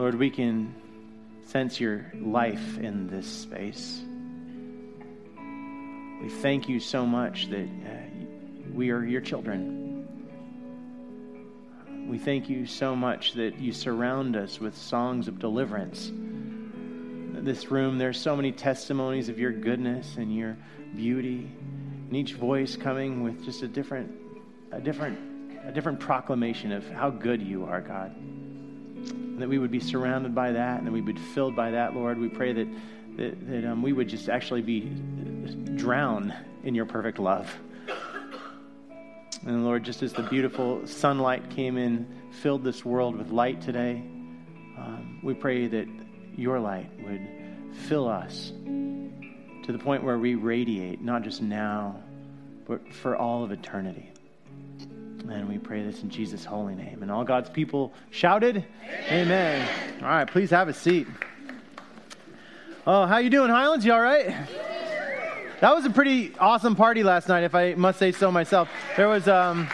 Lord, we can sense your life in this space. We thank you so much that uh, we are your children. We thank you so much that you surround us with songs of deliverance. In this room, there's so many testimonies of your goodness and your beauty, and each voice coming with just a different, a different, a different proclamation of how good you are, God that we would be surrounded by that and that we would be filled by that, Lord. We pray that, that, that um, we would just actually be drowned in your perfect love. And Lord, just as the beautiful sunlight came in, filled this world with light today, um, we pray that your light would fill us to the point where we radiate, not just now, but for all of eternity. And we pray this in Jesus' holy name. And all God's people shouted, Amen. Amen. All right, please have a seat. Oh, how you doing, Highlands? You all right? That was a pretty awesome party last night, if I must say so myself. There was, um,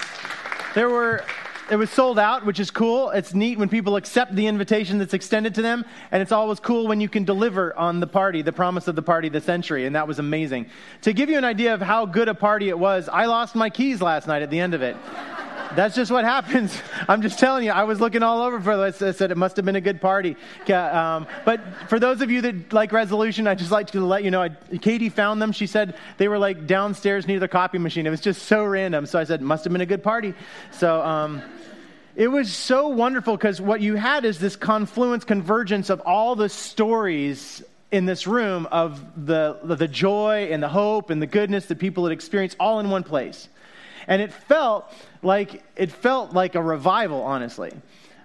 there were, it was sold out, which is cool. It's neat when people accept the invitation that's extended to them, and it's always cool when you can deliver on the party, the promise of the party, the century, and that was amazing. To give you an idea of how good a party it was, I lost my keys last night at the end of it. That's just what happens. I'm just telling you. I was looking all over for this. I said it must have been a good party. Um, but for those of you that like resolution, I just like to let you know. I, Katie found them. She said they were like downstairs near the copy machine. It was just so random. So I said must have been a good party. So. Um, it was so wonderful because what you had is this confluence, convergence of all the stories in this room of the, the joy and the hope and the goodness that people had experienced all in one place. And it felt like it felt like a revival, honestly.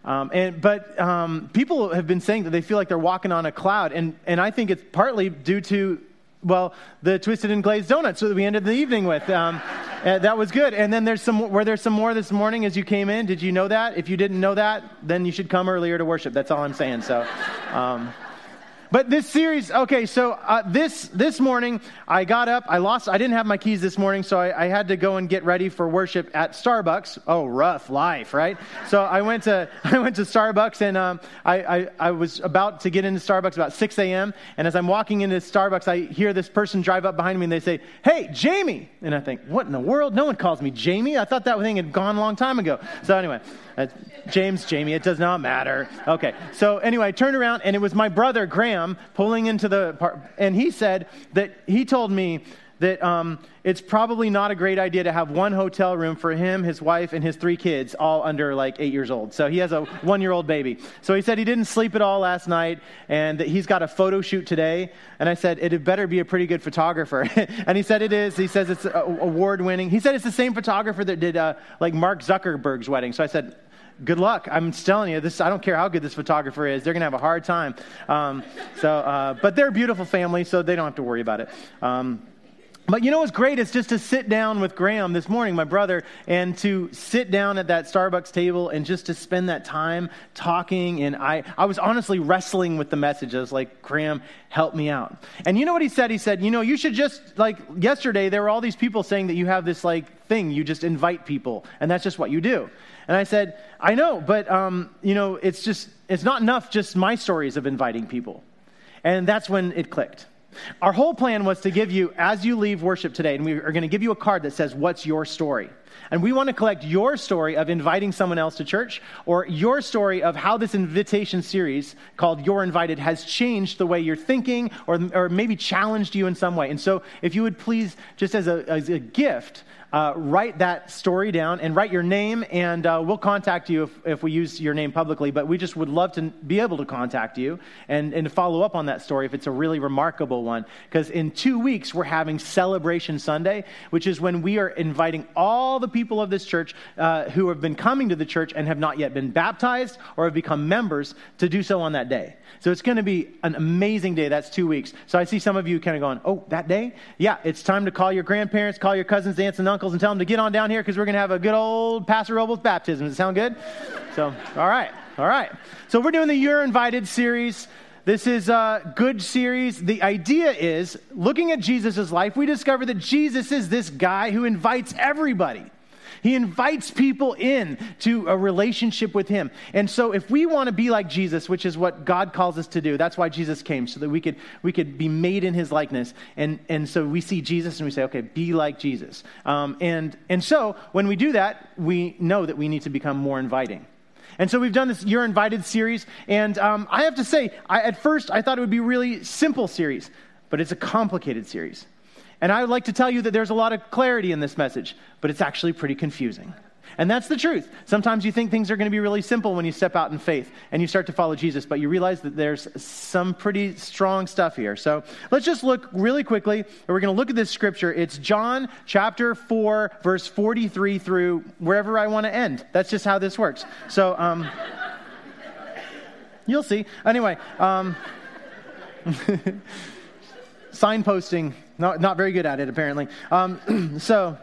Um, and, but um, people have been saying that they feel like they're walking on a cloud, and, and I think it's partly due to well, the twisted and glazed donuts that we ended the evening with. Um, uh, that was good. And then there's some. Were there some more this morning as you came in? Did you know that? If you didn't know that, then you should come earlier to worship. That's all I'm saying. So. Um, but this series, okay, so uh, this this morning I got up. I lost. I didn't have my keys this morning, so I, I, had to go and get ready for worship at Starbucks. Oh, rough life, right? So I went to I went to Starbucks, and um, I, I, I was about to get into Starbucks about 6 a.m. And as I'm walking into Starbucks, I hear this person drive up behind me, and they say, "Hey, Jamie!" And I think, "What in the world? No one calls me Jamie. I thought that thing had gone a long time ago." So anyway, uh, James, Jamie, it does not matter. Okay, so anyway, I turned around and it was my brother Graham pulling into the park, and he said that he told me that um, it's probably not a great idea to have one hotel room for him, his wife, and his three kids, all under like eight years old. So he has a one year old baby. So he said he didn't sleep at all last night and that he's got a photo shoot today. And I said, it had better be a pretty good photographer. and he said it is. He says it's award winning. He said it's the same photographer that did uh, like Mark Zuckerberg's wedding. So I said, good luck. I'm telling you, this. I don't care how good this photographer is; they're going to have a hard time. Um, so, uh, but they're a beautiful family, so they don't have to worry about it. Um, but you know what's great is just to sit down with Graham this morning, my brother, and to sit down at that Starbucks table and just to spend that time talking. And I, I was honestly wrestling with the message. I was like, Graham, help me out. And you know what he said? He said, you know, you should just, like, yesterday there were all these people saying that you have this, like, thing. You just invite people, and that's just what you do. And I said, I know, but, um, you know, it's just, it's not enough just my stories of inviting people. And that's when it clicked. Our whole plan was to give you, as you leave worship today, and we are going to give you a card that says, What's your story? And we want to collect your story of inviting someone else to church, or your story of how this invitation series called You're Invited has changed the way you're thinking, or, or maybe challenged you in some way. And so, if you would please, just as a, as a gift, uh, write that story down and write your name, and uh, we'll contact you if, if we use your name publicly. But we just would love to be able to contact you and, and follow up on that story if it's a really remarkable one. Because in two weeks, we're having Celebration Sunday, which is when we are inviting all the people of this church uh, who have been coming to the church and have not yet been baptized or have become members to do so on that day. So it's going to be an amazing day. That's two weeks. So I see some of you kind of going, oh, that day? Yeah, it's time to call your grandparents, call your cousins, aunts, and uncles, and tell them to get on down here because we're going to have a good old Pastor Robles baptism. Does it sound good? So, all right, all right. So we're doing the You're Invited series. This is a good series. The idea is looking at Jesus' life, we discover that Jesus is this guy who invites everybody. He invites people in to a relationship with him. And so if we want to be like Jesus, which is what God calls us to do, that's why Jesus came, so that we could we could be made in his likeness. And and so we see Jesus and we say, okay, be like Jesus. Um, and and so when we do that, we know that we need to become more inviting. And so we've done this You're Invited series. And um, I have to say, I, at first, I thought it would be a really simple series, but it's a complicated series. And I would like to tell you that there's a lot of clarity in this message, but it's actually pretty confusing. And that's the truth. Sometimes you think things are going to be really simple when you step out in faith and you start to follow Jesus, but you realize that there's some pretty strong stuff here. So let's just look really quickly. We're going to look at this scripture. It's John chapter 4, verse 43 through wherever I want to end. That's just how this works. So, um, you'll see. Anyway, um, signposting, not, not very good at it, apparently. Um, so,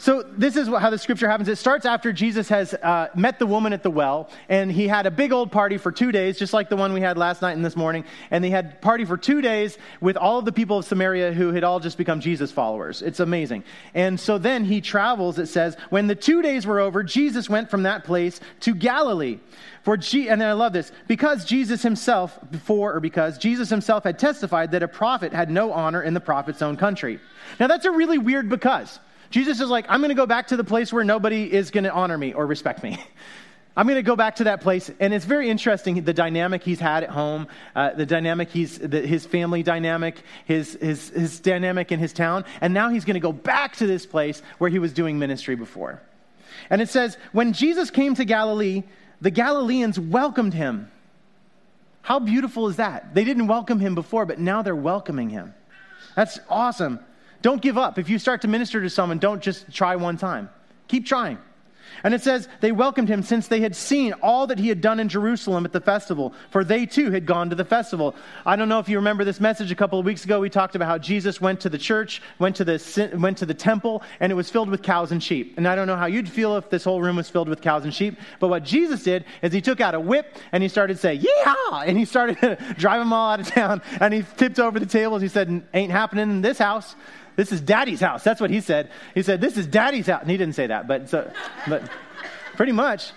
so, this is how the scripture happens. It starts after Jesus has uh, met the woman at the well, and he had a big old party for two days, just like the one we had last night and this morning. And they had party for two days with all of the people of Samaria who had all just become Jesus followers. It's amazing. And so then he travels, it says, when the two days were over, Jesus went from that place to Galilee. For G- and then I love this, because Jesus himself, before or because Jesus himself had testified that a prophet had no honor in the prophet's own country. Now that's a really weird because. Jesus is like, I'm going to go back to the place where nobody is going to honor me or respect me. I'm going to go back to that place. And it's very interesting the dynamic he's had at home, uh, the dynamic he's, the, his family dynamic, his, his, his dynamic in his town. And now he's going to go back to this place where he was doing ministry before. And it says, when Jesus came to Galilee, the Galileans welcomed him. How beautiful is that? They didn't welcome him before, but now they're welcoming him. That's awesome. Don't give up. If you start to minister to someone, don't just try one time. Keep trying. And it says, they welcomed him since they had seen all that he had done in Jerusalem at the festival, for they too had gone to the festival. I don't know if you remember this message a couple of weeks ago. We talked about how Jesus went to the church, went to the, went to the temple, and it was filled with cows and sheep. And I don't know how you'd feel if this whole room was filled with cows and sheep, but what Jesus did is he took out a whip and he started saying, Yeah! And he started to drive them all out of town, and he tipped over the tables. He said, Ain't happening in this house. This is daddy's house. That's what he said. He said, This is daddy's house. And he didn't say that, but, so, but pretty much.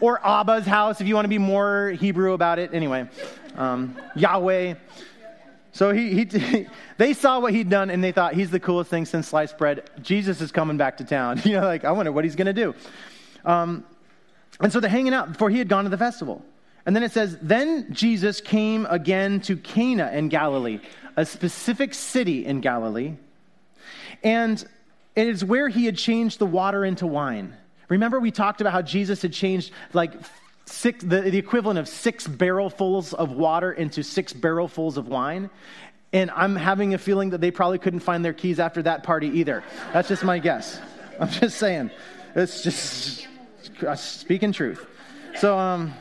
Or Abba's house, if you want to be more Hebrew about it. Anyway, um, Yahweh. So he, he, they saw what he'd done and they thought, he's the coolest thing since sliced bread. Jesus is coming back to town. You know, like, I wonder what he's going to do. Um, and so they're hanging out before he had gone to the festival. And then it says, Then Jesus came again to Cana in Galilee, a specific city in Galilee. And it is where he had changed the water into wine. Remember, we talked about how Jesus had changed like six, the, the equivalent of six barrelfuls of water into six barrelfuls of wine. And I'm having a feeling that they probably couldn't find their keys after that party either. That's just my guess. I'm just saying. It's just speaking truth. So, um,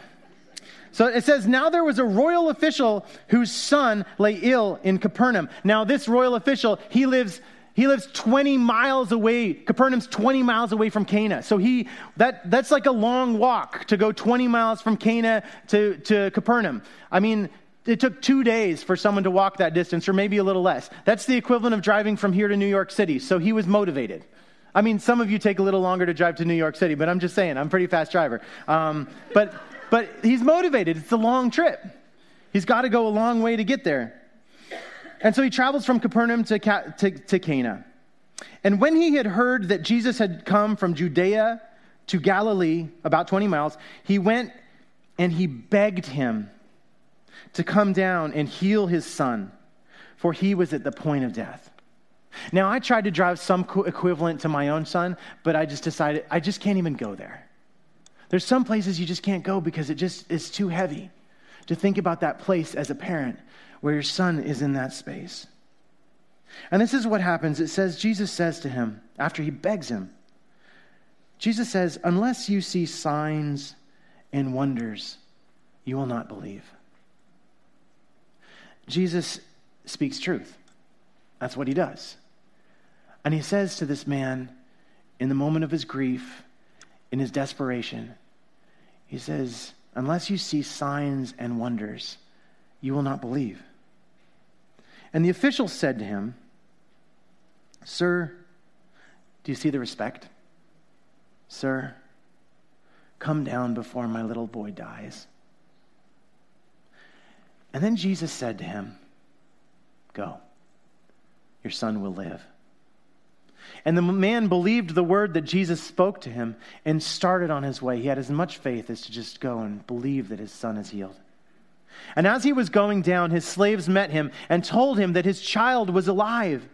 so it says, Now there was a royal official whose son lay ill in Capernaum. Now, this royal official, he lives he lives 20 miles away. Capernaum's 20 miles away from Cana. So he, that, that's like a long walk to go 20 miles from Cana to, to Capernaum. I mean, it took two days for someone to walk that distance, or maybe a little less. That's the equivalent of driving from here to New York City. So he was motivated. I mean, some of you take a little longer to drive to New York City, but I'm just saying, I'm a pretty fast driver. Um, but, but he's motivated. It's a long trip. He's got to go a long way to get there. And so he travels from Capernaum to, to, to Cana. And when he had heard that Jesus had come from Judea to Galilee, about 20 miles, he went and he begged him to come down and heal his son, for he was at the point of death. Now, I tried to drive some equivalent to my own son, but I just decided I just can't even go there. There's some places you just can't go because it just is too heavy to think about that place as a parent where your son is in that space. And this is what happens. It says, Jesus says to him, after he begs him, Jesus says, Unless you see signs and wonders, you will not believe. Jesus speaks truth. That's what he does. And he says to this man, in the moment of his grief, in his desperation, he says, Unless you see signs and wonders, you will not believe. And the official said to him, Sir, do you see the respect? Sir, come down before my little boy dies. And then Jesus said to him, Go, your son will live. And the man believed the word that Jesus spoke to him and started on his way. He had as much faith as to just go and believe that his son is healed. And as he was going down, his slaves met him and told him that his child was alive.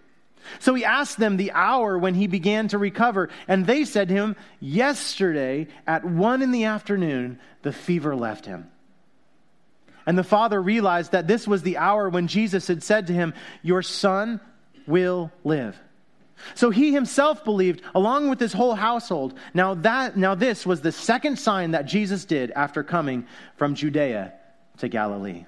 So he asked them the hour when he began to recover, and they said to him, Yesterday at one in the afternoon, the fever left him. And the father realized that this was the hour when Jesus had said to him, Your son will live. So he himself believed along with his whole household. Now that now this was the second sign that Jesus did after coming from Judea to Galilee.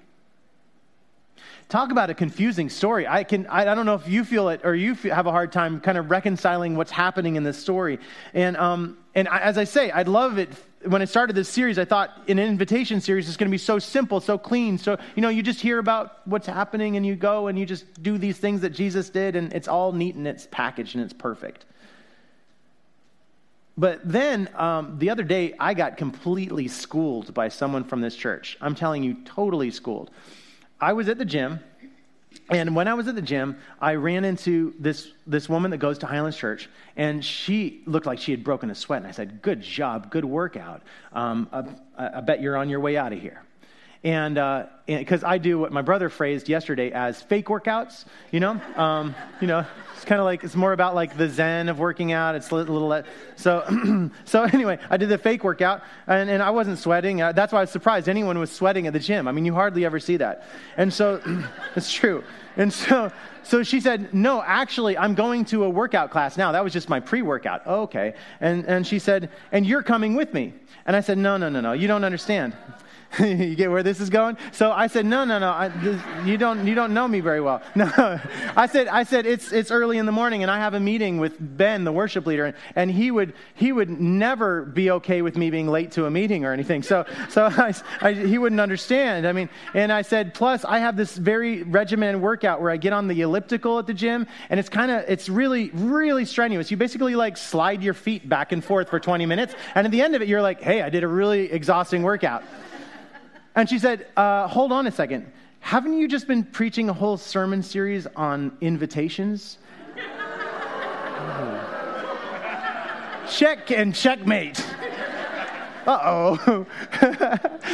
Talk about a confusing story. I can I, don't know if you feel it or you feel, have a hard time kind of reconciling what's happening in this story. And um and I, as I say, I'd love it when I started this series, I thought an invitation series is going to be so simple, so clean. So, you know, you just hear about what's happening and you go and you just do these things that Jesus did, and it's all neat and it's packaged and it's perfect. But then um, the other day, I got completely schooled by someone from this church. I'm telling you, totally schooled. I was at the gym, and when I was at the gym, I ran into this, this woman that goes to Highlands Church, and she looked like she had broken a sweat. And I said, Good job, good workout. Um, I, I, bet you're on your way out of here. And because uh, I do what my brother phrased yesterday as fake workouts, you know? Um, you know, it's kind of like, it's more about like the zen of working out. It's a little, so, so anyway, I did the fake workout and, and I wasn't sweating. Uh, that's why I was surprised anyone was sweating at the gym. I mean, you hardly ever see that. And so, it's true. And so, so she said, No, actually, I'm going to a workout class now. That was just my pre workout. Okay. And, and she said, And you're coming with me. And I said, No, no, no, no. You don't understand. you get where this is going? So I said, no, no, no, I, this, you don't, you don't know me very well. No, I said, I said, it's, it's early in the morning and I have a meeting with Ben, the worship leader, and, and he would, he would never be okay with me being late to a meeting or anything. So, so I, I, he wouldn't understand. I mean, and I said, plus I have this very regimented workout where I get on the elliptical at the gym and it's kind of, it's really, really strenuous. You basically like slide your feet back and forth for 20 minutes. And at the end of it, you're like, hey, I did a really exhausting workout. And she said, uh, Hold on a second. Haven't you just been preaching a whole sermon series on invitations? Check and checkmate. Uh oh.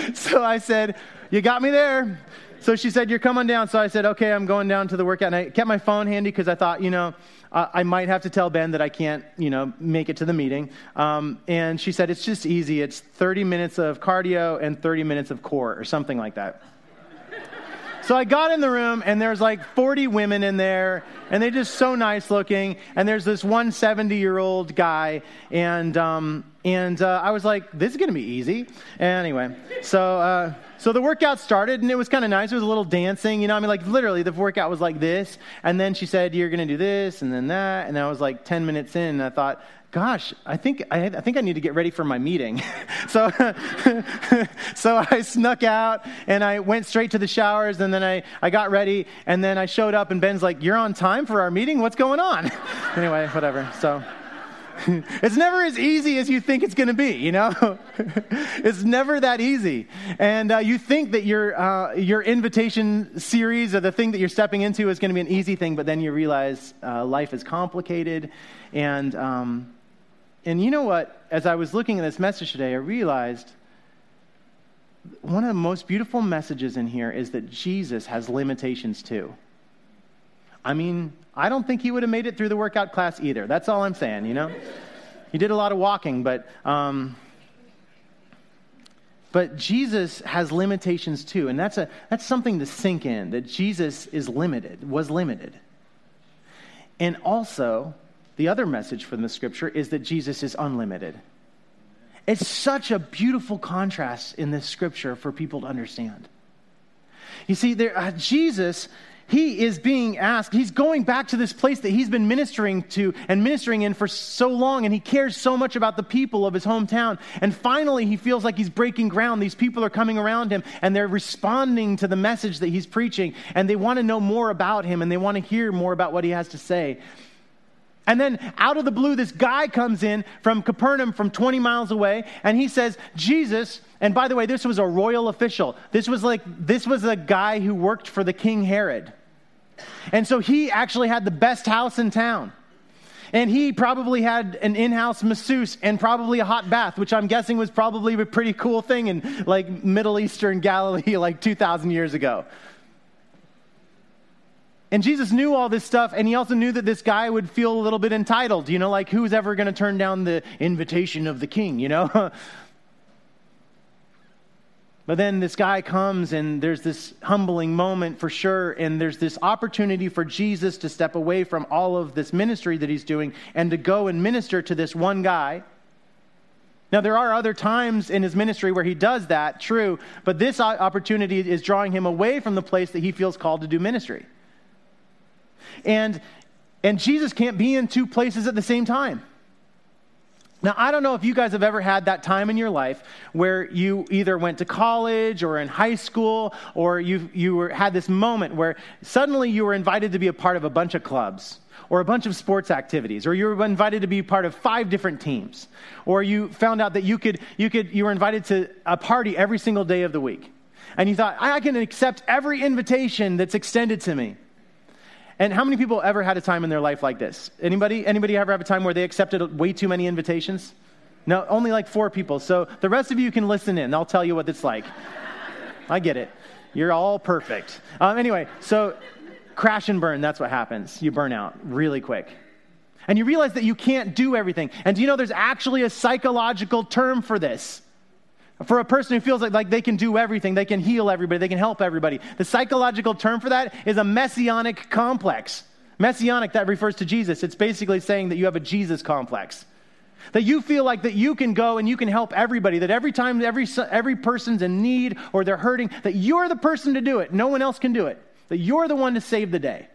so I said, You got me there. So she said, You're coming down. So I said, Okay, I'm going down to the workout. And I kept my phone handy because I thought, you know, I might have to tell Ben that I can't, you know, make it to the meeting. Um, and she said, It's just easy. It's 30 minutes of cardio and 30 minutes of core or something like that. So I got in the room, and there's like 40 women in there, and they're just so nice looking. And there's this one 70 year old guy, and um, and uh, I was like, this is gonna be easy. Anyway, so uh, so the workout started, and it was kind of nice. It was a little dancing, you know. I mean, like literally, the workout was like this, and then she said, "You're gonna do this, and then that," and I was like 10 minutes in, and I thought, gosh, I think I, I, think I need to get ready for my meeting. so, so I snuck out and I went straight to the showers and then I, I got ready and then I showed up and Ben's like, "You're on time for our meeting? What's going on?" anyway, whatever. So. it's never as easy as you think it's going to be, you know? it's never that easy. And uh, you think that your, uh, your invitation series or the thing that you're stepping into is going to be an easy thing, but then you realize uh, life is complicated and um, and you know what? As I was looking at this message today, I realized one of the most beautiful messages in here is that Jesus has limitations too. I mean, I don't think he would have made it through the workout class either. That's all I'm saying, you know? He did a lot of walking, but. Um, but Jesus has limitations too, and that's, a, that's something to sink in that Jesus is limited, was limited. And also, the other message from the scripture is that Jesus is unlimited. It's such a beautiful contrast in this scripture for people to understand. You see, there, uh, Jesus, he is being asked, he's going back to this place that he's been ministering to and ministering in for so long, and he cares so much about the people of his hometown. And finally, he feels like he's breaking ground. These people are coming around him, and they're responding to the message that he's preaching, and they want to know more about him, and they want to hear more about what he has to say. And then out of the blue, this guy comes in from Capernaum from 20 miles away, and he says, Jesus, and by the way, this was a royal official. This was like, this was a guy who worked for the King Herod. And so he actually had the best house in town. And he probably had an in house masseuse and probably a hot bath, which I'm guessing was probably a pretty cool thing in like Middle Eastern Galilee like 2,000 years ago. And Jesus knew all this stuff, and he also knew that this guy would feel a little bit entitled. You know, like who's ever going to turn down the invitation of the king, you know? but then this guy comes, and there's this humbling moment for sure, and there's this opportunity for Jesus to step away from all of this ministry that he's doing and to go and minister to this one guy. Now, there are other times in his ministry where he does that, true, but this opportunity is drawing him away from the place that he feels called to do ministry. And, and Jesus can't be in two places at the same time. Now, I don't know if you guys have ever had that time in your life where you either went to college or in high school or you, you were, had this moment where suddenly you were invited to be a part of a bunch of clubs or a bunch of sports activities or you were invited to be part of five different teams or you found out that you could, you could you were invited to a party every single day of the week and you thought i can accept every invitation that's extended to me and how many people ever had a time in their life like this? Anybody? Anybody ever have a time where they accepted way too many invitations? No, only like four people. So the rest of you can listen in. I'll tell you what it's like. I get it. You're all perfect. Um, anyway, so crash and burn, that's what happens. You burn out really quick. And you realize that you can't do everything. And do you know there's actually a psychological term for this? For a person who feels like, like they can do everything, they can heal everybody, they can help everybody. The psychological term for that is a messianic complex. Messianic, that refers to Jesus. It's basically saying that you have a Jesus complex. That you feel like that you can go and you can help everybody, that every time every, every person's in need or they're hurting, that you're the person to do it. No one else can do it. That you're the one to save the day.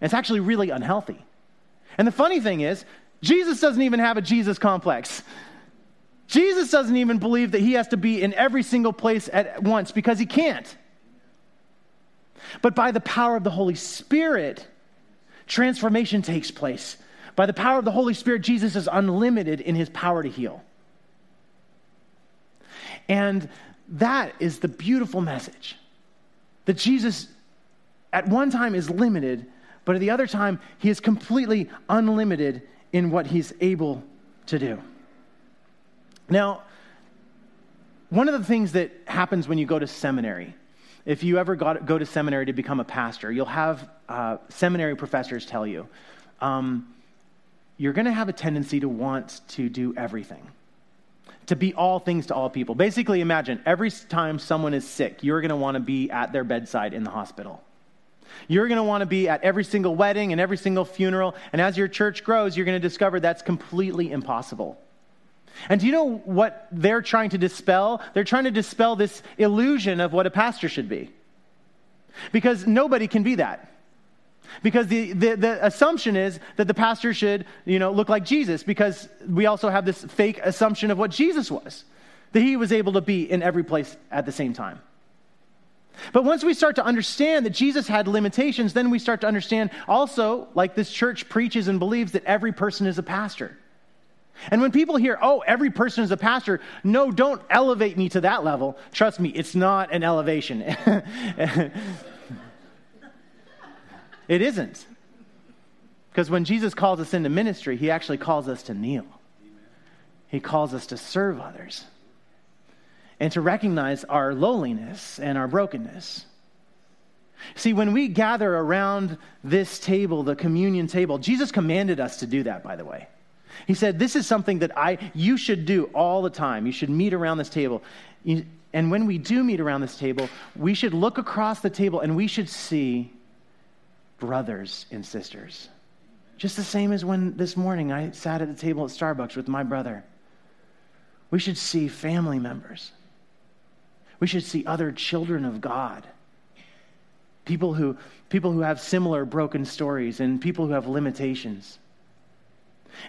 And it's actually really unhealthy. And the funny thing is, Jesus doesn't even have a Jesus complex. Jesus doesn't even believe that he has to be in every single place at once because he can't. But by the power of the Holy Spirit, transformation takes place. By the power of the Holy Spirit, Jesus is unlimited in his power to heal. And that is the beautiful message that Jesus, at one time, is limited, but at the other time, he is completely unlimited in what he's able to do. Now, one of the things that happens when you go to seminary, if you ever got, go to seminary to become a pastor, you'll have uh, seminary professors tell you um, you're going to have a tendency to want to do everything, to be all things to all people. Basically, imagine every time someone is sick, you're going to want to be at their bedside in the hospital. You're going to want to be at every single wedding and every single funeral. And as your church grows, you're going to discover that's completely impossible. And do you know what they're trying to dispel? They're trying to dispel this illusion of what a pastor should be. Because nobody can be that. Because the, the, the, assumption is that the pastor should, you know, look like Jesus, because we also have this fake assumption of what Jesus was, that he was able to be in every place at the same time. But once we start to understand that Jesus had limitations, then we start to understand also, like this church preaches and believes, that every person is a pastor. And when people hear, oh, every person is a pastor, no, don't elevate me to that level. Trust me, it's not an elevation. it isn't. Because when Jesus calls us into ministry, he actually calls us to kneel, he calls us to serve others and to recognize our lowliness and our brokenness. See, when we gather around this table, the communion table, Jesus commanded us to do that, by the way. He said, This is something that I, you should do all the time. You should meet around this table. And when we do meet around this table, we should look across the table and we should see brothers and sisters. Just the same as when this morning I sat at the table at Starbucks with my brother. We should see family members. We should see other children of God. People who, people who have similar broken stories and people who have limitations.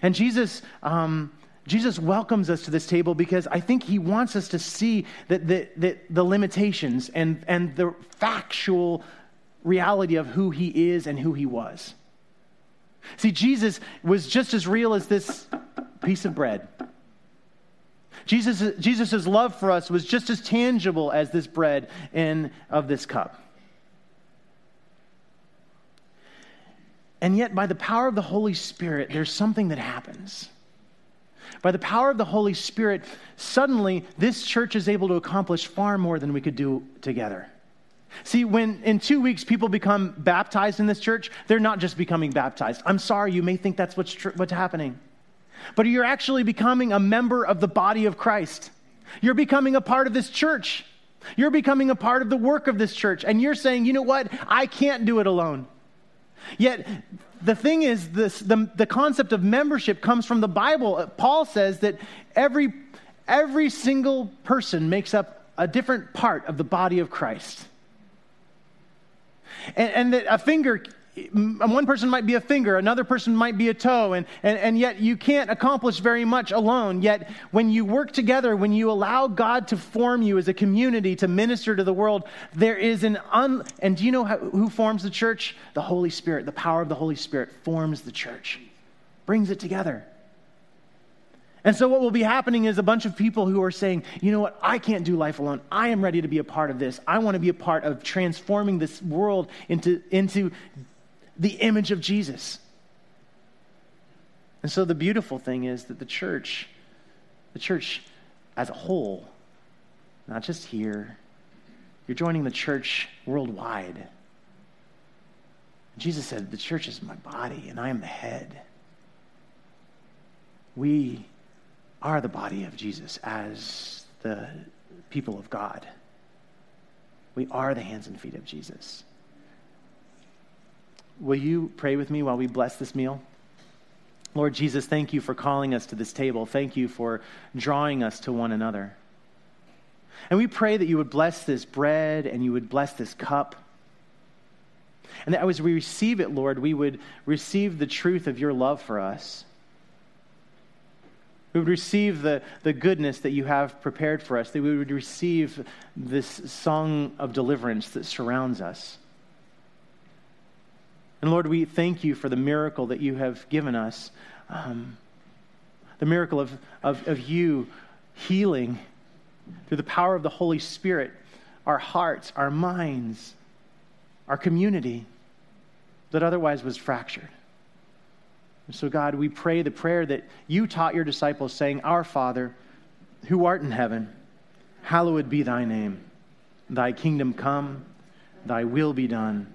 And Jesus, um, Jesus welcomes us to this table because I think he wants us to see that the, the, the limitations and, and the factual reality of who he is and who he was. See, Jesus was just as real as this piece of bread. Jesus' Jesus's love for us was just as tangible as this bread and of this cup. And yet, by the power of the Holy Spirit, there's something that happens. By the power of the Holy Spirit, suddenly this church is able to accomplish far more than we could do together. See, when in two weeks people become baptized in this church, they're not just becoming baptized. I'm sorry, you may think that's what's, tr- what's happening. But you're actually becoming a member of the body of Christ. You're becoming a part of this church. You're becoming a part of the work of this church. And you're saying, you know what? I can't do it alone. Yet, the thing is, this, the, the concept of membership comes from the Bible. Paul says that every, every single person makes up a different part of the body of Christ. And, and that a finger one person might be a finger, another person might be a toe, and, and, and yet you can't accomplish very much alone. Yet, when you work together, when you allow God to form you as a community to minister to the world, there is an un. And do you know how, who forms the church? The Holy Spirit. The power of the Holy Spirit forms the church, brings it together. And so, what will be happening is a bunch of people who are saying, you know what, I can't do life alone. I am ready to be a part of this. I want to be a part of transforming this world into, into the image of Jesus. And so, the beautiful thing is that the church, the church as a whole, not just here, you're joining the church worldwide. Jesus said, The church is my body, and I am the head. We are the body of Jesus as the people of God. We are the hands and feet of Jesus. Will you pray with me while we bless this meal? Lord Jesus, thank you for calling us to this table. Thank you for drawing us to one another. And we pray that you would bless this bread and you would bless this cup. And that as we receive it, Lord, we would receive the truth of your love for us. We would receive the, the goodness that you have prepared for us, that we would receive this song of deliverance that surrounds us. And Lord, we thank you for the miracle that you have given us um, the miracle of, of, of you healing through the power of the Holy Spirit our hearts, our minds, our community that otherwise was fractured. And so, God, we pray the prayer that you taught your disciples, saying, Our Father, who art in heaven, hallowed be thy name. Thy kingdom come, thy will be done,